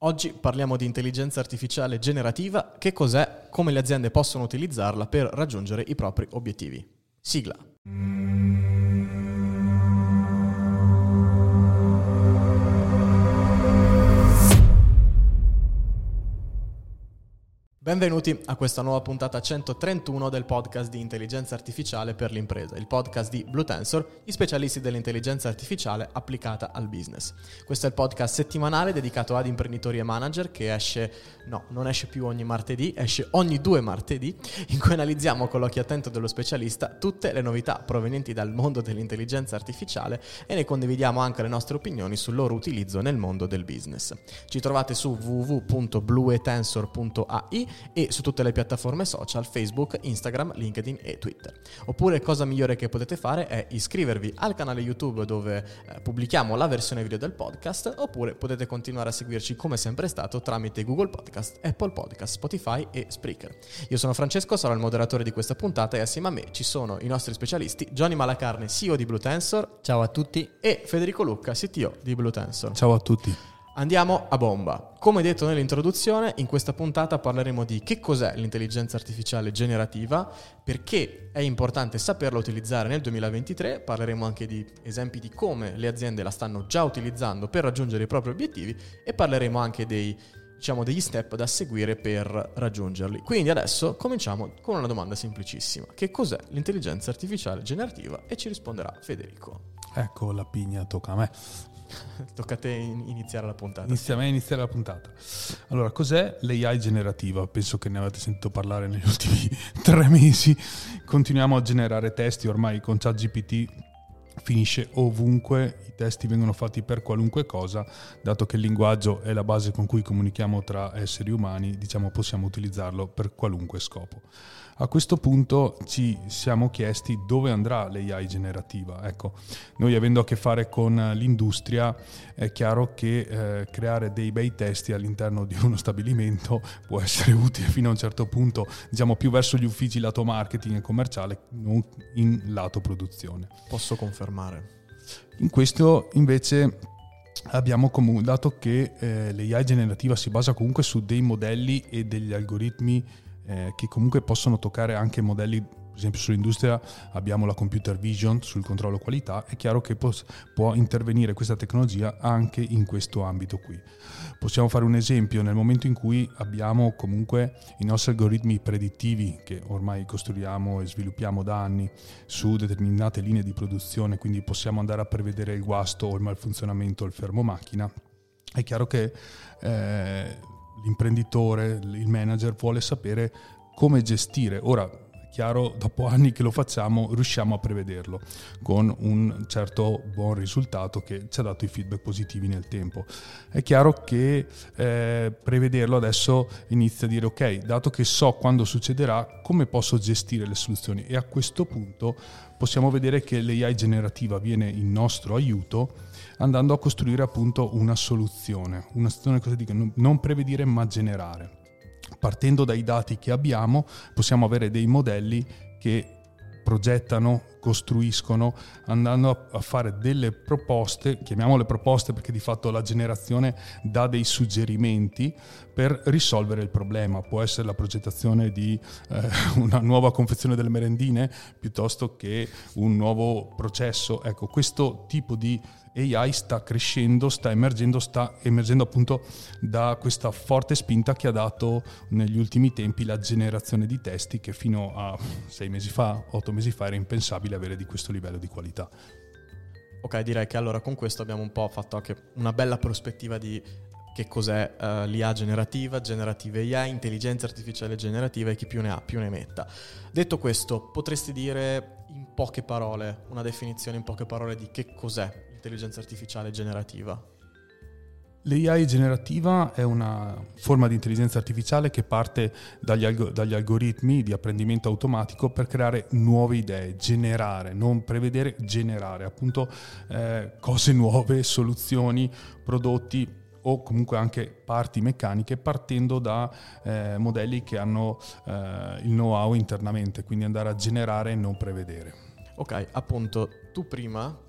Oggi parliamo di intelligenza artificiale generativa, che cos'è, come le aziende possono utilizzarla per raggiungere i propri obiettivi. Sigla. Benvenuti a questa nuova puntata 131 del podcast di intelligenza artificiale per l'impresa, il podcast di Blue Tensor, gli specialisti dell'intelligenza artificiale applicata al business. Questo è il podcast settimanale dedicato ad imprenditori e manager che esce, no, non esce più ogni martedì, esce ogni due martedì, in cui analizziamo con l'occhio attento dello specialista tutte le novità provenienti dal mondo dell'intelligenza artificiale e ne condividiamo anche le nostre opinioni sul loro utilizzo nel mondo del business. Ci trovate su www.bluetensor.ai e su tutte le piattaforme social Facebook, Instagram, LinkedIn e Twitter. Oppure cosa migliore che potete fare è iscrivervi al canale YouTube dove eh, pubblichiamo la versione video del podcast oppure potete continuare a seguirci come sempre stato tramite Google Podcast, Apple Podcast, Spotify e Spreaker. Io sono Francesco, sarò il moderatore di questa puntata e assieme a me ci sono i nostri specialisti Johnny Malacarne, CEO di Blue Tensor. Ciao a tutti. E Federico Lucca, CTO di Blue Tensor. Ciao a tutti. Andiamo a bomba. Come detto nell'introduzione, in questa puntata parleremo di che cos'è l'intelligenza artificiale generativa, perché è importante saperla utilizzare nel 2023, parleremo anche di esempi di come le aziende la stanno già utilizzando per raggiungere i propri obiettivi e parleremo anche dei, diciamo, degli step da seguire per raggiungerli. Quindi adesso cominciamo con una domanda semplicissima. Che cos'è l'intelligenza artificiale generativa? E ci risponderà Federico. Ecco la pigna, tocca a me. Tocca a te iniziare la puntata. Inizia a me iniziare la puntata. Allora, cos'è l'AI generativa? Penso che ne avete sentito parlare negli ultimi tre mesi. Continuiamo a generare testi ormai con ChatGPT finisce ovunque, i testi vengono fatti per qualunque cosa, dato che il linguaggio è la base con cui comunichiamo tra esseri umani, diciamo possiamo utilizzarlo per qualunque scopo. A questo punto ci siamo chiesti dove andrà l'AI generativa. Ecco, noi avendo a che fare con l'industria è chiaro che eh, creare dei bei testi all'interno di uno stabilimento può essere utile fino a un certo punto, diciamo più verso gli uffici lato marketing e commerciale, non in lato produzione. Posso confermare. In questo invece abbiamo comunque dato che eh, l'AI generativa si basa comunque su dei modelli e degli algoritmi eh, che comunque possono toccare anche modelli per esempio sull'industria abbiamo la computer vision sul controllo qualità, è chiaro che può, può, intervenire questa tecnologia anche in questo ambito qui. Possiamo fare un esempio nel momento in cui abbiamo comunque i nostri algoritmi predittivi che ormai costruiamo e sviluppiamo da anni su determinate linee di produzione, quindi possiamo andare a prevedere il guasto o il malfunzionamento il fermo macchina. È chiaro che eh, l'imprenditore, il manager vuole sapere come gestire. Ora, chiaro, dopo anni che lo facciamo, riusciamo a prevederlo con un certo buon risultato che ci ha dato i feedback positivi nel tempo. È chiaro che eh, prevederlo adesso inizia a dire ok, dato che so quando succederà, come posso gestire le soluzioni? E a questo punto possiamo vedere che l'AI generativa viene in nostro aiuto andando a costruire appunto una soluzione, una soluzione cosa dico, non prevedere ma generare. Partendo dai dati che abbiamo possiamo avere dei modelli che progettano costruiscono andando a fare delle proposte, chiamiamole proposte perché di fatto la generazione dà dei suggerimenti per risolvere il problema. Può essere la progettazione di eh, una nuova confezione delle merendine piuttosto che un nuovo processo. Ecco, questo tipo di AI sta crescendo, sta emergendo, sta emergendo appunto da questa forte spinta che ha dato negli ultimi tempi la generazione di testi che fino a sei mesi fa, otto mesi fa era impensabile avere di questo livello di qualità. Ok, direi che allora con questo abbiamo un po' fatto anche una bella prospettiva di che cos'è uh, l'IA generativa, generative AI, intelligenza artificiale generativa e chi più ne ha più ne metta. Detto questo, potresti dire in poche parole, una definizione in poche parole di che cos'è l'intelligenza artificiale generativa? L'AI generativa è una forma di intelligenza artificiale che parte dagli, alg- dagli, algoritmi di apprendimento automatico per creare nuove idee, generare, non prevedere, generare appunto eh, cose nuove, soluzioni, prodotti o comunque anche parti meccaniche partendo da eh, modelli che hanno eh, il know-how internamente, quindi andare a generare e non prevedere. Ok, appunto, tu prima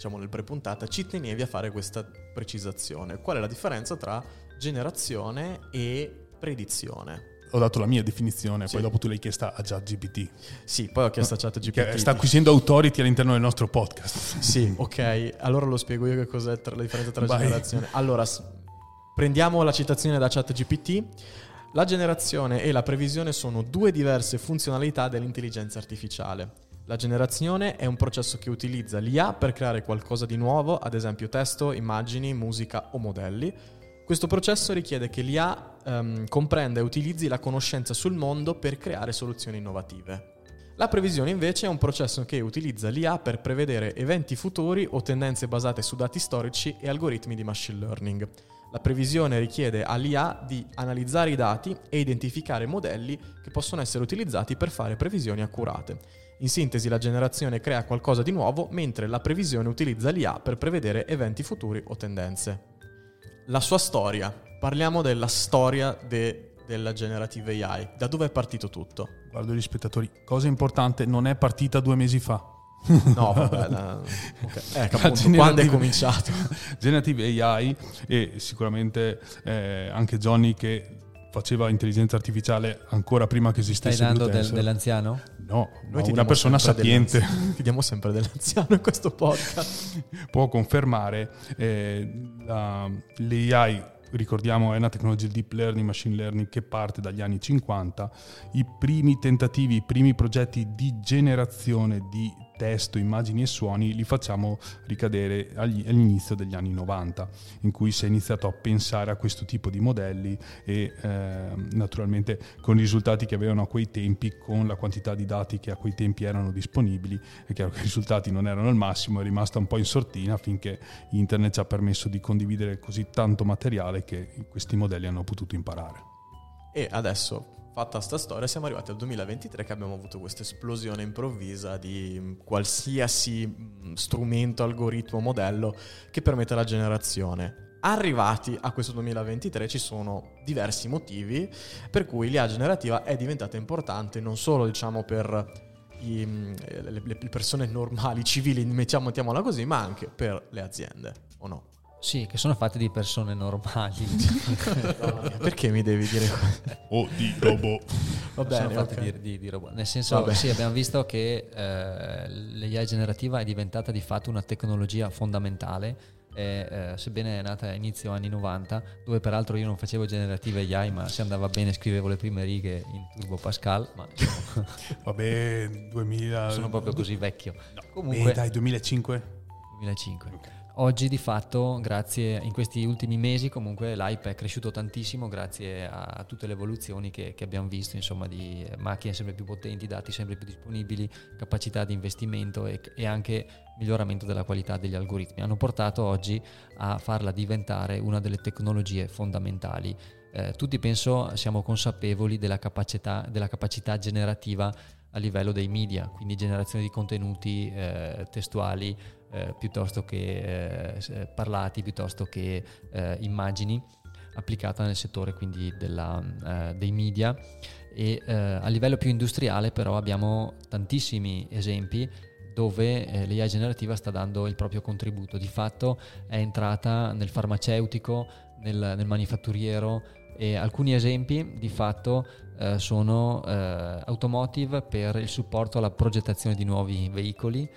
diciamo nel pre-puntata, ci tenevi a fare questa precisazione. Qual è la differenza tra generazione e predizione? Ho dato la mia definizione, sì. poi dopo tu l'hai chiesta a ChatGPT. Sì, poi ho chiesto a ChatGPT. Sta acquisendo authority all'interno del nostro podcast. Sì, ok. Allora lo spiego io che cos'è tra, la differenza tra Vai. generazione. Allora, prendiamo la citazione da ChatGPT. La generazione e la previsione sono due diverse funzionalità dell'intelligenza artificiale. La generazione è un processo che utilizza l'IA per creare qualcosa di nuovo, ad esempio testo, immagini, musica o modelli. Questo processo richiede che l'IA um, comprenda e utilizzi la conoscenza sul mondo per creare soluzioni innovative. La previsione invece è un processo che utilizza l'IA per prevedere eventi futuri o tendenze basate su dati storici e algoritmi di machine learning. La previsione richiede all'IA di analizzare i dati e identificare modelli che possono essere utilizzati per fare previsioni accurate. In sintesi la generazione crea qualcosa di nuovo mentre la previsione utilizza l'IA per prevedere eventi futuri o tendenze. La sua storia. Parliamo della storia de- della generative AI. Da dove è partito tutto? Guardo gli spettatori. Cosa importante, non è partita due mesi fa. No, vabbè, la... okay. ecco, appunto, quando è cominciato? Generative AI e sicuramente eh, anche Johnny che faceva intelligenza artificiale ancora prima che esistesse Stai dando del, dell'anziano? No, Noi una persona sapiente. Ti diamo sempre dell'anziano in questo podcast. Può confermare eh, la, l'AI ricordiamo è una tecnologia di deep learning, machine learning che parte dagli anni 50, i primi tentativi, i primi progetti di generazione di testo, immagini e suoni li facciamo ricadere all'inizio degli anni 90, in cui si è iniziato a pensare a questo tipo di modelli e eh, naturalmente con i risultati che avevano a quei tempi, con la quantità di dati che a quei tempi erano disponibili, è chiaro che i risultati non erano al massimo, è rimasta un po' in sortina finché internet ci ha permesso di condividere così tanto materiale che questi modelli hanno potuto imparare. E adesso fatta sta storia, siamo arrivati al 2023 che abbiamo avuto questa esplosione improvvisa di qualsiasi mm, strumento, algoritmo, modello che permette la generazione. Arrivati a questo 2023 ci sono diversi motivi per cui l'IA generativa è diventata importante non solo diciamo per i, mm, le, le, persone normali, civili, mettiamo, mettiamola così, ma anche per le aziende, o no? Sì, che sono fatte di persone normali. Perché mi devi dire O di robot. Va bene, sono fatte okay. di, di, di, robot. Nel senso, Vabbè. sì, abbiamo visto che eh, l'AI generativa è diventata di fatto una tecnologia fondamentale. E, eh, sebbene è nata a inizio anni 90, dove peraltro io non facevo generative AI, ma se andava bene scrivevo le prime righe in Turbo Pascal. Ma Vabbè, 2000. Sono proprio così vecchio. No. Comunque, Beh, dai, 2005. 2005. Okay. Oggi di fatto, grazie in questi ultimi mesi, comunque l'hype è cresciuto tantissimo grazie a tutte le evoluzioni che, che, abbiamo visto, insomma, di macchine sempre più potenti, dati sempre più disponibili, capacità di investimento e, e anche miglioramento della qualità degli algoritmi. Hanno portato oggi a farla diventare una delle tecnologie fondamentali. Eh, tutti penso siamo consapevoli della capacità, della capacità generativa a livello dei media, quindi generazione di contenuti eh, testuali, eh, piuttosto che eh, parlati, piuttosto che eh, immagini applicata nel settore quindi della, eh, dei media e eh, a livello più industriale però abbiamo tantissimi esempi dove eh, l'AI generativa sta dando il proprio contributo. Di fatto è entrata nel farmaceutico, nel, nel manifatturiero e alcuni esempi di fatto eh, sono eh, automotive per il supporto alla progettazione di nuovi veicoli.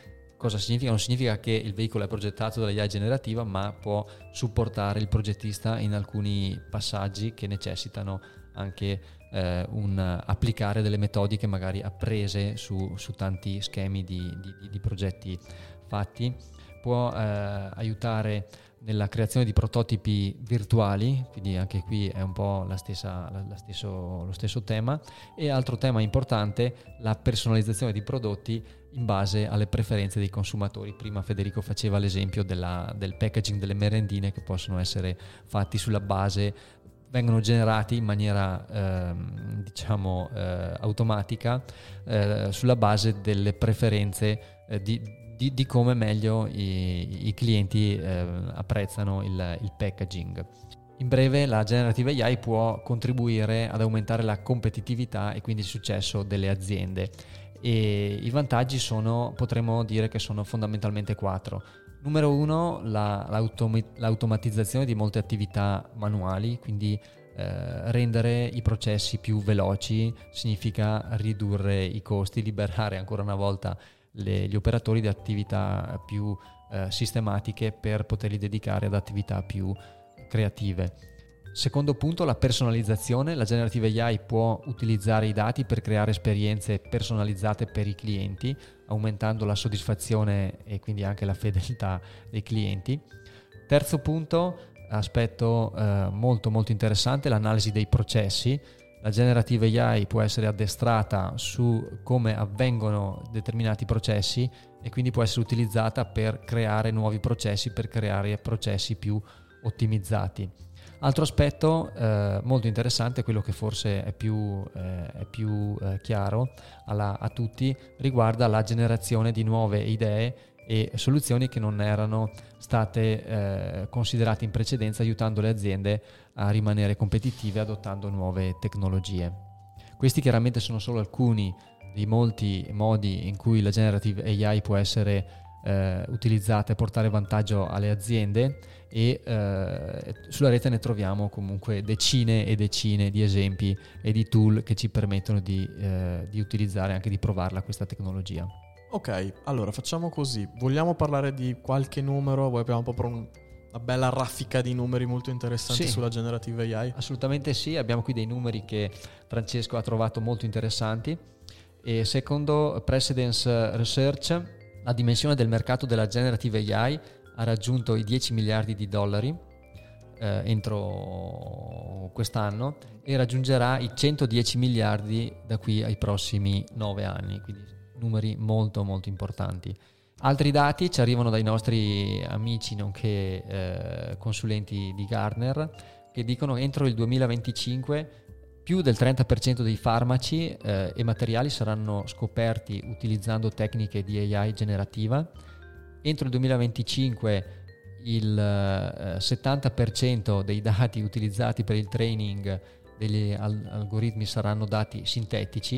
Cosa significa? Non significa che il veicolo è progettato dall'AI generativa, ma può supportare il progettista in alcuni passaggi che necessitano anche eh, un applicare delle metodiche magari apprese su, su tanti schemi di, di, di, progetti fatti, può eh, aiutare nella creazione di prototipi virtuali, quindi anche qui è un po' la stessa, la, la stesso, lo stesso tema, e altro tema importante, la personalizzazione di prodotti in base alle preferenze dei consumatori. Prima Federico faceva l'esempio della, del packaging delle merendine che possono essere fatti sulla base vengono generati in maniera ehm, diciamo eh, automatica eh, sulla base delle preferenze eh, di, di, di, come meglio i, i clienti eh, apprezzano il, il packaging. In breve, la Generative AI può contribuire ad aumentare la competitività e quindi il successo delle aziende. E I vantaggi sono, potremmo dire che sono fondamentalmente quattro. Numero uno, la, l'autom- l'automatizzazione di molte attività manuali, quindi eh, rendere i processi più veloci significa ridurre i costi, liberare ancora una volta le, gli operatori di attività più eh, sistematiche per poterli dedicare ad attività più creative. Secondo punto, la personalizzazione. La Generative AI può utilizzare i dati per creare esperienze personalizzate per i clienti, aumentando la soddisfazione e quindi anche la fedeltà dei clienti. Terzo punto, aspetto eh, molto molto interessante, l'analisi dei processi. La Generative AI può essere addestrata su come avvengono determinati processi e quindi può essere utilizzata per creare nuovi processi, per creare processi più ottimizzati. Altro aspetto eh, molto interessante, quello che forse è più, eh, è più eh, chiaro alla, a tutti, riguarda la generazione di nuove idee e soluzioni che non erano state eh, considerate in precedenza, aiutando le aziende a rimanere competitive adottando nuove tecnologie. Questi chiaramente sono solo alcuni dei molti modi in cui la generative AI può essere eh, utilizzata e portare vantaggio alle aziende e eh, sulla rete ne troviamo comunque decine e decine di esempi e di tool che ci permettono di, eh, di utilizzare anche di provarla questa tecnologia. Ok, allora facciamo così. Vogliamo parlare di qualche numero? Voi abbiamo proprio un, una bella raffica di numeri molto interessanti sì, sulla generative AI? Assolutamente sì, abbiamo qui dei numeri che Francesco ha trovato molto interessanti. E secondo Precedence Research, la dimensione del mercato della generative AI ha raggiunto i 10 miliardi di dollari eh, entro quest'anno e raggiungerà i 110 miliardi da qui ai prossimi 9 anni, quindi numeri molto molto importanti. Altri dati ci arrivano dai nostri amici nonché eh, consulenti di Gartner che dicono che entro il 2025 più del 30% dei farmaci eh, e materiali saranno scoperti utilizzando tecniche di AI generativa. Entro il 2025 il eh, 70% dei dati utilizzati per il training degli al- algoritmi saranno dati sintetici.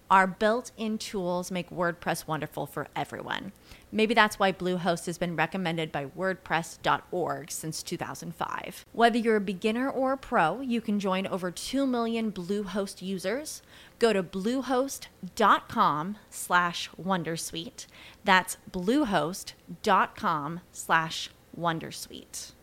our built in tools make WordPress wonderful for everyone. Maybe that's why Bluehost has been recommended by WordPress.org since 2005. Whether you're a beginner or a pro, you can join over 2 million Bluehost users. Go to bluehost.com slash wondersuite. That's bluehost.com slash wondersuite.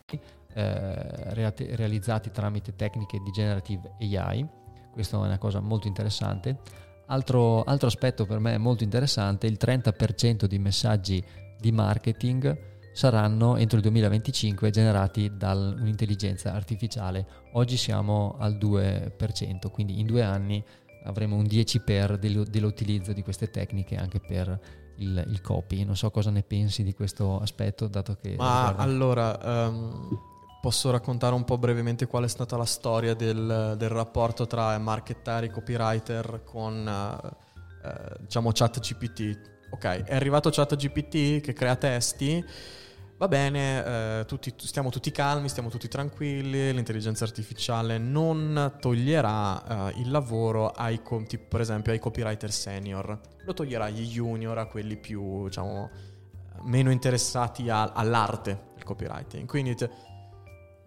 Eh, realizzati tramite tecniche di generative AI. Questa è una cosa molto interessante Altro, altro aspetto per me molto interessante, il 30% di messaggi di marketing saranno entro il 2025 generati da un'intelligenza artificiale. Oggi siamo al 2%, quindi in due anni avremo un 10 per dell'utilizzo di queste tecniche anche per il, il, copy. Non so cosa ne pensi di questo aspetto, dato che... Ma riguarda... allora, um, posso raccontare un po' brevemente qual è stata la storia del, del rapporto tra markettari e copywriter con, uh, uh, diciamo, ChatGPT. Ok, è arrivato ChatGPT che crea testi va bene, eh, tutti, stiamo tutti calmi, stiamo tutti tranquilli, l'intelligenza artificiale non toglierà eh, il lavoro ai, tipo, per esempio ai copywriter senior, lo toglierà agli junior, a quelli più, diciamo, meno interessati a, all'arte del copywriting. Quindi te,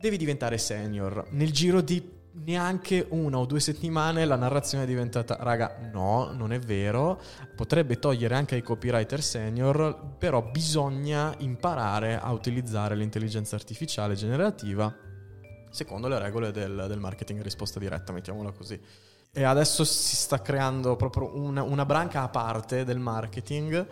devi diventare senior nel giro di neanche una o due settimane la narrazione è diventata, raga, no, non è vero, potrebbe togliere anche ai copywriter senior, però bisogna imparare a utilizzare l'intelligenza artificiale generativa secondo le regole del, del marketing risposta diretta, mettiamola così. E adesso si sta creando proprio una, una branca a parte del marketing.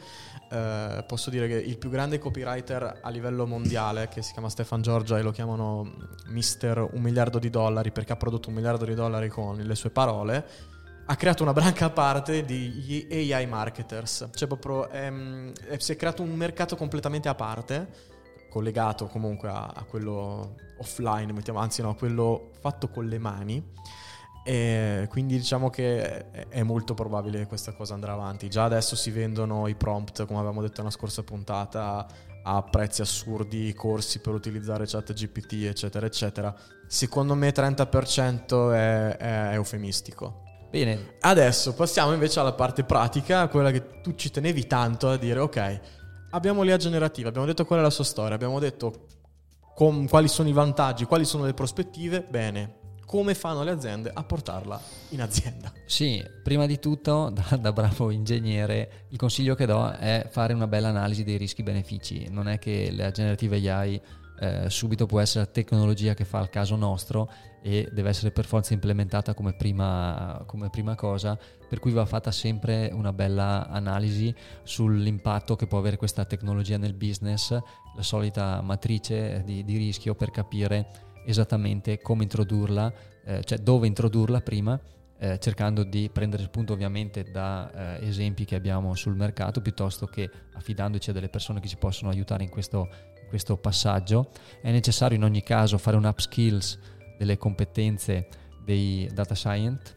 Eh, posso dire che il più grande copywriter a livello mondiale, che si chiama Stefan Giorgia e lo chiamano Mister un miliardo di dollari perché ha prodotto un miliardo di dollari con le sue parole, ha creato una branca a parte di AI marketers. Cioè proprio ehm, si è creato un mercato completamente a parte, collegato comunque a, a quello offline, mettiamo, anzi no, a quello fatto con le mani e quindi diciamo che è molto probabile che questa cosa andrà avanti. Già adesso si vendono i prompt, come avevamo detto nella scorsa puntata, a prezzi assurdi, corsi per utilizzare chat GPT, eccetera, eccetera. Secondo me 30% è, è eufemistico. Bene. Adesso passiamo invece alla parte pratica, quella che tu ci tenevi tanto a dire, ok, abbiamo l'IA generativa, abbiamo detto qual è la sua storia, abbiamo detto com- quali sono i vantaggi, quali sono le prospettive, bene, come fanno le aziende a portarla in azienda. Sì, prima di tutto, da, da, bravo ingegnere, il consiglio che do è fare una bella analisi dei rischi-benefici. Non è che la generative AI eh, subito può essere la tecnologia che fa il caso nostro e deve essere per forza implementata come prima, come prima cosa, per cui va fatta sempre una bella analisi sull'impatto che può avere questa tecnologia nel business, la solita matrice di, di rischio per capire esattamente come introdurla, eh, cioè dove introdurla prima, eh, cercando di prendere spunto ovviamente da eh, esempi che abbiamo sul mercato piuttosto che affidandoci a delle persone che ci possono aiutare in questo, in questo passaggio. È necessario in ogni caso fare un upskills delle competenze dei data, science,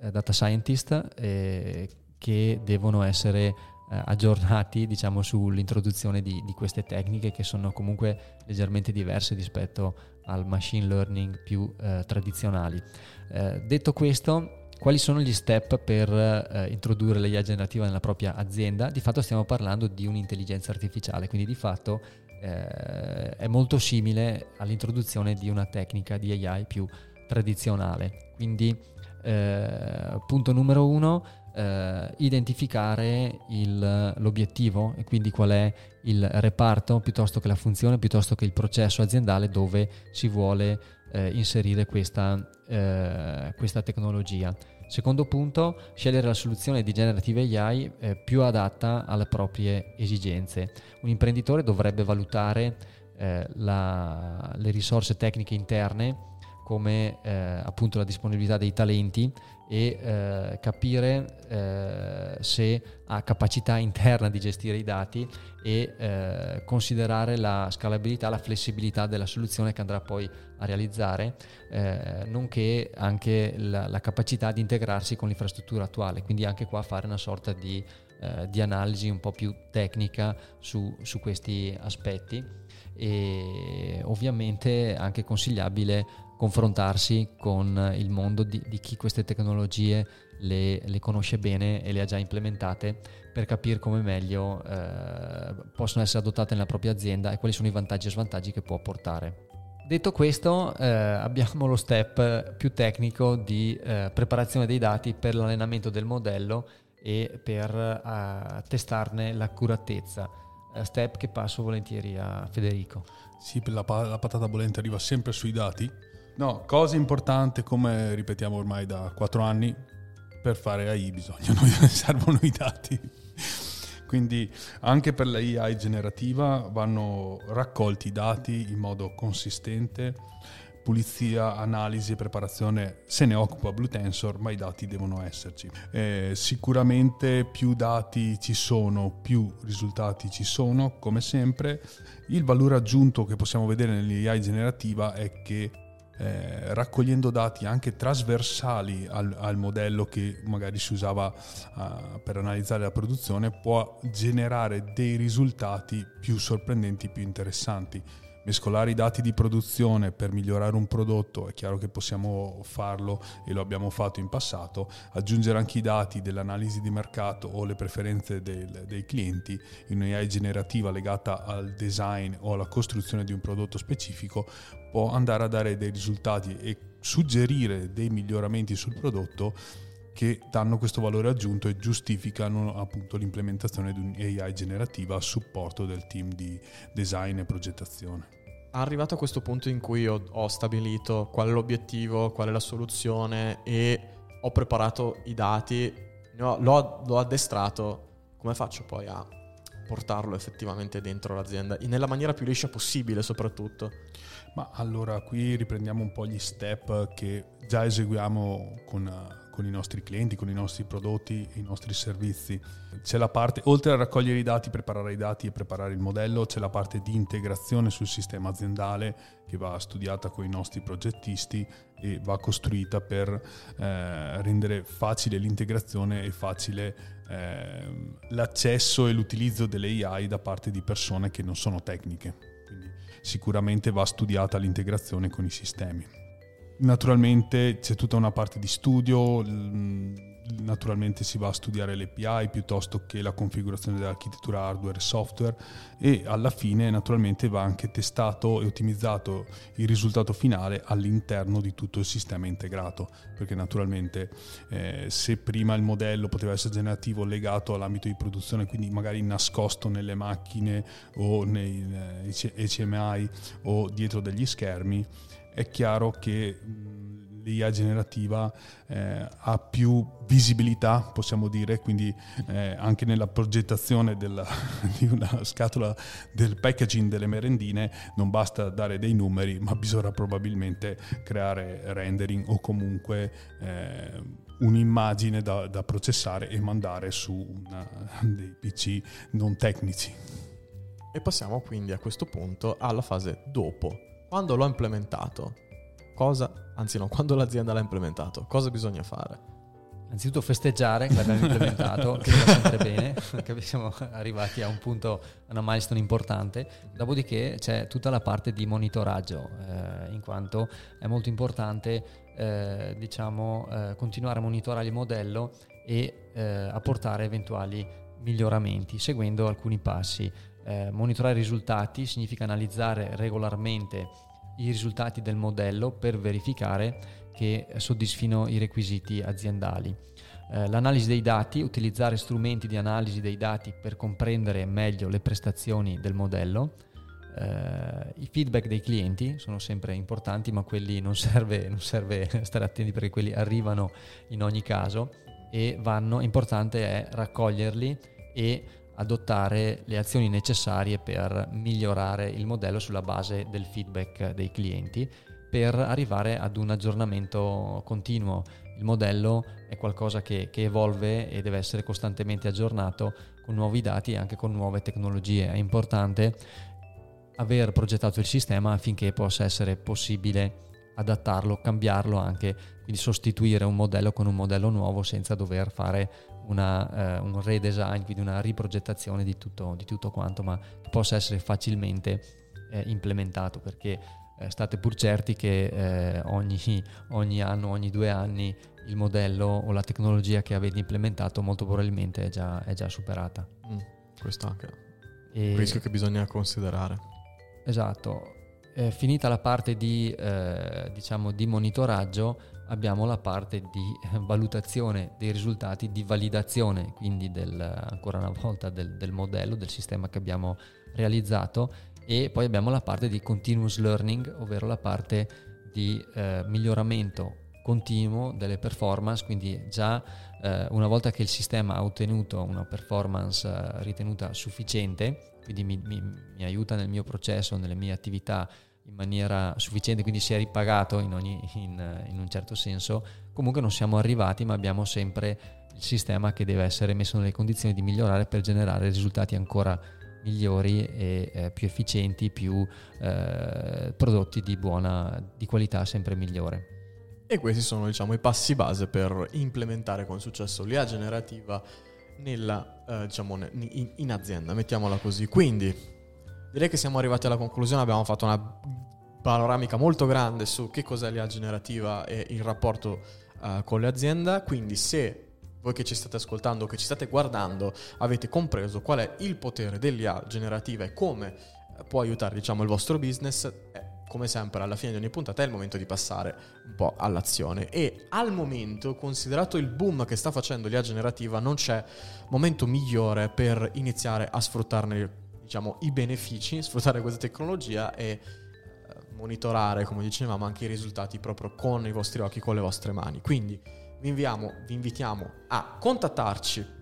eh, data scientist eh, che devono essere eh, aggiornati diciamo, sull'introduzione di, di, queste tecniche che sono comunque leggermente diverse rispetto al machine learning più eh, tradizionali. Eh, detto questo, quali sono gli step per eh, introdurre l'IA generativa nella propria azienda? Di fatto stiamo parlando di un'intelligenza artificiale, quindi di fatto eh, è molto simile all'introduzione di una tecnica di AI più tradizionale. Quindi eh, punto numero uno, eh, identificare il, l'obiettivo e quindi qual è il reparto piuttosto che la funzione, piuttosto che il processo aziendale dove si vuole eh, inserire questa, eh, questa, tecnologia. Secondo punto, scegliere la soluzione di generative AI eh, più adatta alle proprie esigenze. Un imprenditore dovrebbe valutare la, le risorse tecniche interne come eh, appunto la disponibilità dei talenti e eh, capire eh, se ha capacità interna di gestire i dati e eh, considerare la scalabilità, la flessibilità della soluzione che andrà poi a realizzare, eh, nonché anche la, la, capacità di integrarsi con l'infrastruttura attuale, quindi anche qua fare una sorta di, eh, di analisi un po' più tecnica su, su questi aspetti e ovviamente anche consigliabile confrontarsi con il mondo di, di chi queste tecnologie le, le, conosce bene e le ha già implementate per capire come meglio eh, possono essere adottate nella propria azienda e quali sono i vantaggi e svantaggi che può portare. Detto questo, eh, abbiamo lo step più tecnico di eh, preparazione dei dati per l'allenamento del modello e per eh, testarne l'accuratezza. Eh, step che passo volentieri a Federico. Sì, la, la patata bollente arriva sempre sui dati No, cosa importante come ripetiamo ormai da quattro anni, per fare AI bisogna, servono i dati. Quindi anche per la AI generativa vanno raccolti i dati in modo consistente, pulizia, analisi e preparazione se ne occupa Blue Tensor, ma i dati devono esserci. Eh, sicuramente più dati ci sono, più risultati ci sono, come sempre. Il valore aggiunto che possiamo vedere nell'AI generativa è che eh, raccogliendo dati anche trasversali al, al, modello che magari si usava uh, per analizzare la produzione, può generare dei risultati più sorprendenti, più interessanti mescolare i dati di produzione per migliorare un prodotto, è chiaro che possiamo farlo e lo abbiamo fatto in passato, aggiungere anche i dati dell'analisi di mercato o le preferenze del, dei clienti in un'AI generativa legata al design o alla costruzione di un prodotto specifico può andare a dare dei risultati e suggerire dei miglioramenti sul prodotto che danno questo valore aggiunto e giustificano appunto l'implementazione di un'AI generativa a supporto del team di design e progettazione. Arrivato a questo punto in cui ho, ho stabilito qual è l'obiettivo, qual è la soluzione e ho preparato i dati, ho, l'ho, l'ho addestrato, come faccio poi a portarlo effettivamente dentro l'azienda, nella maniera più liscia possibile soprattutto? Ma allora qui riprendiamo un po' gli step che già eseguiamo con con i nostri clienti, con i nostri prodotti, i nostri servizi. C'è la parte, oltre a raccogliere i dati, preparare i dati e preparare il modello, c'è la parte di integrazione sul sistema aziendale che va studiata con i nostri progettisti e va costruita per eh, rendere facile l'integrazione e facile eh, l'accesso e l'utilizzo delle AI da parte di persone che non sono tecniche. Quindi sicuramente va studiata l'integrazione con i sistemi. Naturalmente c'è tutta una parte di studio, naturalmente si va a studiare le API piuttosto che la configurazione dell'architettura hardware e software e alla fine naturalmente va anche testato e ottimizzato il risultato finale all'interno di tutto il sistema integrato perché naturalmente eh, se prima il modello poteva essere generativo legato all'ambito di produzione quindi magari nascosto nelle macchine o nei HMI eh, o dietro degli schermi è chiaro che l'IA generativa eh, ha più visibilità, possiamo dire, quindi eh, anche nella progettazione della, di una scatola del packaging delle merendine non basta dare dei numeri, ma bisogna probabilmente creare rendering o comunque eh, un'immagine da, da, processare e mandare su una, dei PC non tecnici. E passiamo quindi a questo punto alla fase dopo quando l'ho implementato, cosa, anzi no, quando l'azienda l'ha implementato, cosa bisogna fare? Anzitutto festeggiare che l'abbiamo implementato, che va sempre bene, che siamo arrivati a un punto, a una milestone importante. Dopodiché c'è tutta la parte di monitoraggio, eh, in quanto è molto importante eh, diciamo, eh, continuare a monitorare il modello e eh, apportare eventuali miglioramenti, seguendo alcuni passi eh, monitorare i risultati significa analizzare regolarmente i risultati del modello per verificare che soddisfino i requisiti aziendali. Eh, l'analisi dei dati, utilizzare strumenti di analisi dei dati per comprendere meglio le prestazioni del modello. Eh, I feedback dei clienti sono sempre importanti, ma quelli non serve, non serve stare attenti perché quelli arrivano in ogni caso e vanno, importante è raccoglierli e adottare le azioni necessarie per migliorare il modello sulla base del feedback dei clienti per arrivare ad un aggiornamento continuo. Il modello è qualcosa che, che evolve e deve essere costantemente aggiornato con nuovi dati e anche con nuove tecnologie. È importante aver progettato il sistema affinché possa essere possibile adattarlo, cambiarlo anche, quindi sostituire un modello con un modello nuovo senza dover fare una, eh, un redesign, quindi una riprogettazione di tutto, di tutto, quanto, ma che possa essere facilmente eh, implementato perché eh, state pur certi che eh, ogni, ogni, anno, ogni due anni il modello o la tecnologia che avete implementato molto probabilmente è già, è già superata. Mm, questo anche è un rischio che bisogna considerare. Esatto. Finita la parte di, eh, diciamo, di monitoraggio, abbiamo la parte di eh, valutazione dei risultati, di validazione quindi del, ancora una volta del, del, modello, del sistema che abbiamo realizzato. E poi abbiamo la parte di continuous learning, ovvero la parte di eh, miglioramento continuo delle performance, quindi già eh, una volta che il sistema ha ottenuto una performance eh, ritenuta sufficiente, quindi mi, mi, mi, aiuta nel mio processo, nelle mie attività in maniera sufficiente, quindi si è ripagato in, ogni, in, in un certo senso, comunque non siamo arrivati, ma abbiamo sempre il sistema che deve essere messo nelle condizioni di migliorare per generare risultati ancora migliori e eh, più efficienti, più eh, prodotti di buona di qualità sempre migliore. E questi sono diciamo, i passi base per implementare con successo l'IA generativa nella, eh, diciamo, in, in, azienda, mettiamola così. Quindi direi che siamo arrivati alla conclusione, abbiamo fatto una panoramica molto grande su che cos'è l'IA generativa e il rapporto eh, con le aziende, quindi se voi che ci state ascoltando, che ci state guardando, avete compreso qual è il potere dell'IA generativa e come può aiutare diciamo, il vostro business, eh, come sempre alla fine di ogni puntata è il momento di passare un po' all'azione. E al momento considerato il boom che sta facendo l'IA generativa non c'è momento migliore per iniziare a sfruttarne diciamo i benefici, sfruttare questa tecnologia e eh, monitorare come dicevamo anche i risultati proprio con i vostri occhi, con le vostre mani. Quindi vi, inviamo, vi invitiamo a contattarci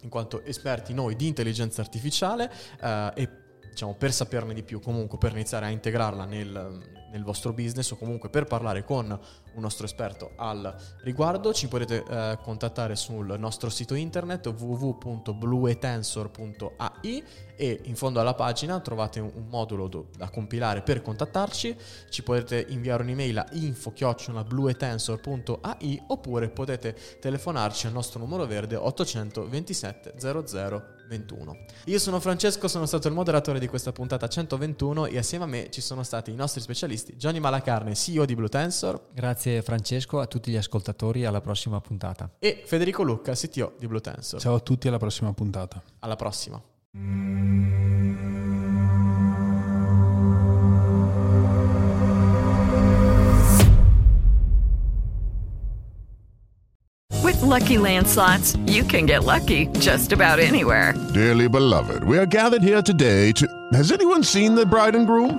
in quanto esperti noi di intelligenza artificiale eh, e diciamo, per saperne di più, comunque per iniziare a integrarla nel, nel, vostro business o comunque per parlare con un nostro esperto al riguardo, ci potete eh, contattare sul nostro sito internet www.bluetensor.ai e in fondo alla pagina trovate un, un modulo do, da compilare per contattarci, ci potete inviare un'email a info-bluetensor.ai oppure potete telefonarci al nostro numero verde 827 00 21. Io sono Francesco, sono stato il moderatore di questa puntata 121 e assieme a me ci sono stati i nostri specialisti Johnny Malacarne, CEO di Blue Tensor. Grazie Francesco, a tutti gli ascoltatori, alla prossima puntata. E Federico Lucca, CTO di Blue Tensor. Ciao a tutti, alla prossima puntata. Alla prossima. Lucky Land slots, you can get lucky just about anywhere. Dearly beloved, we are gathered here today to. Has anyone seen the bride and groom?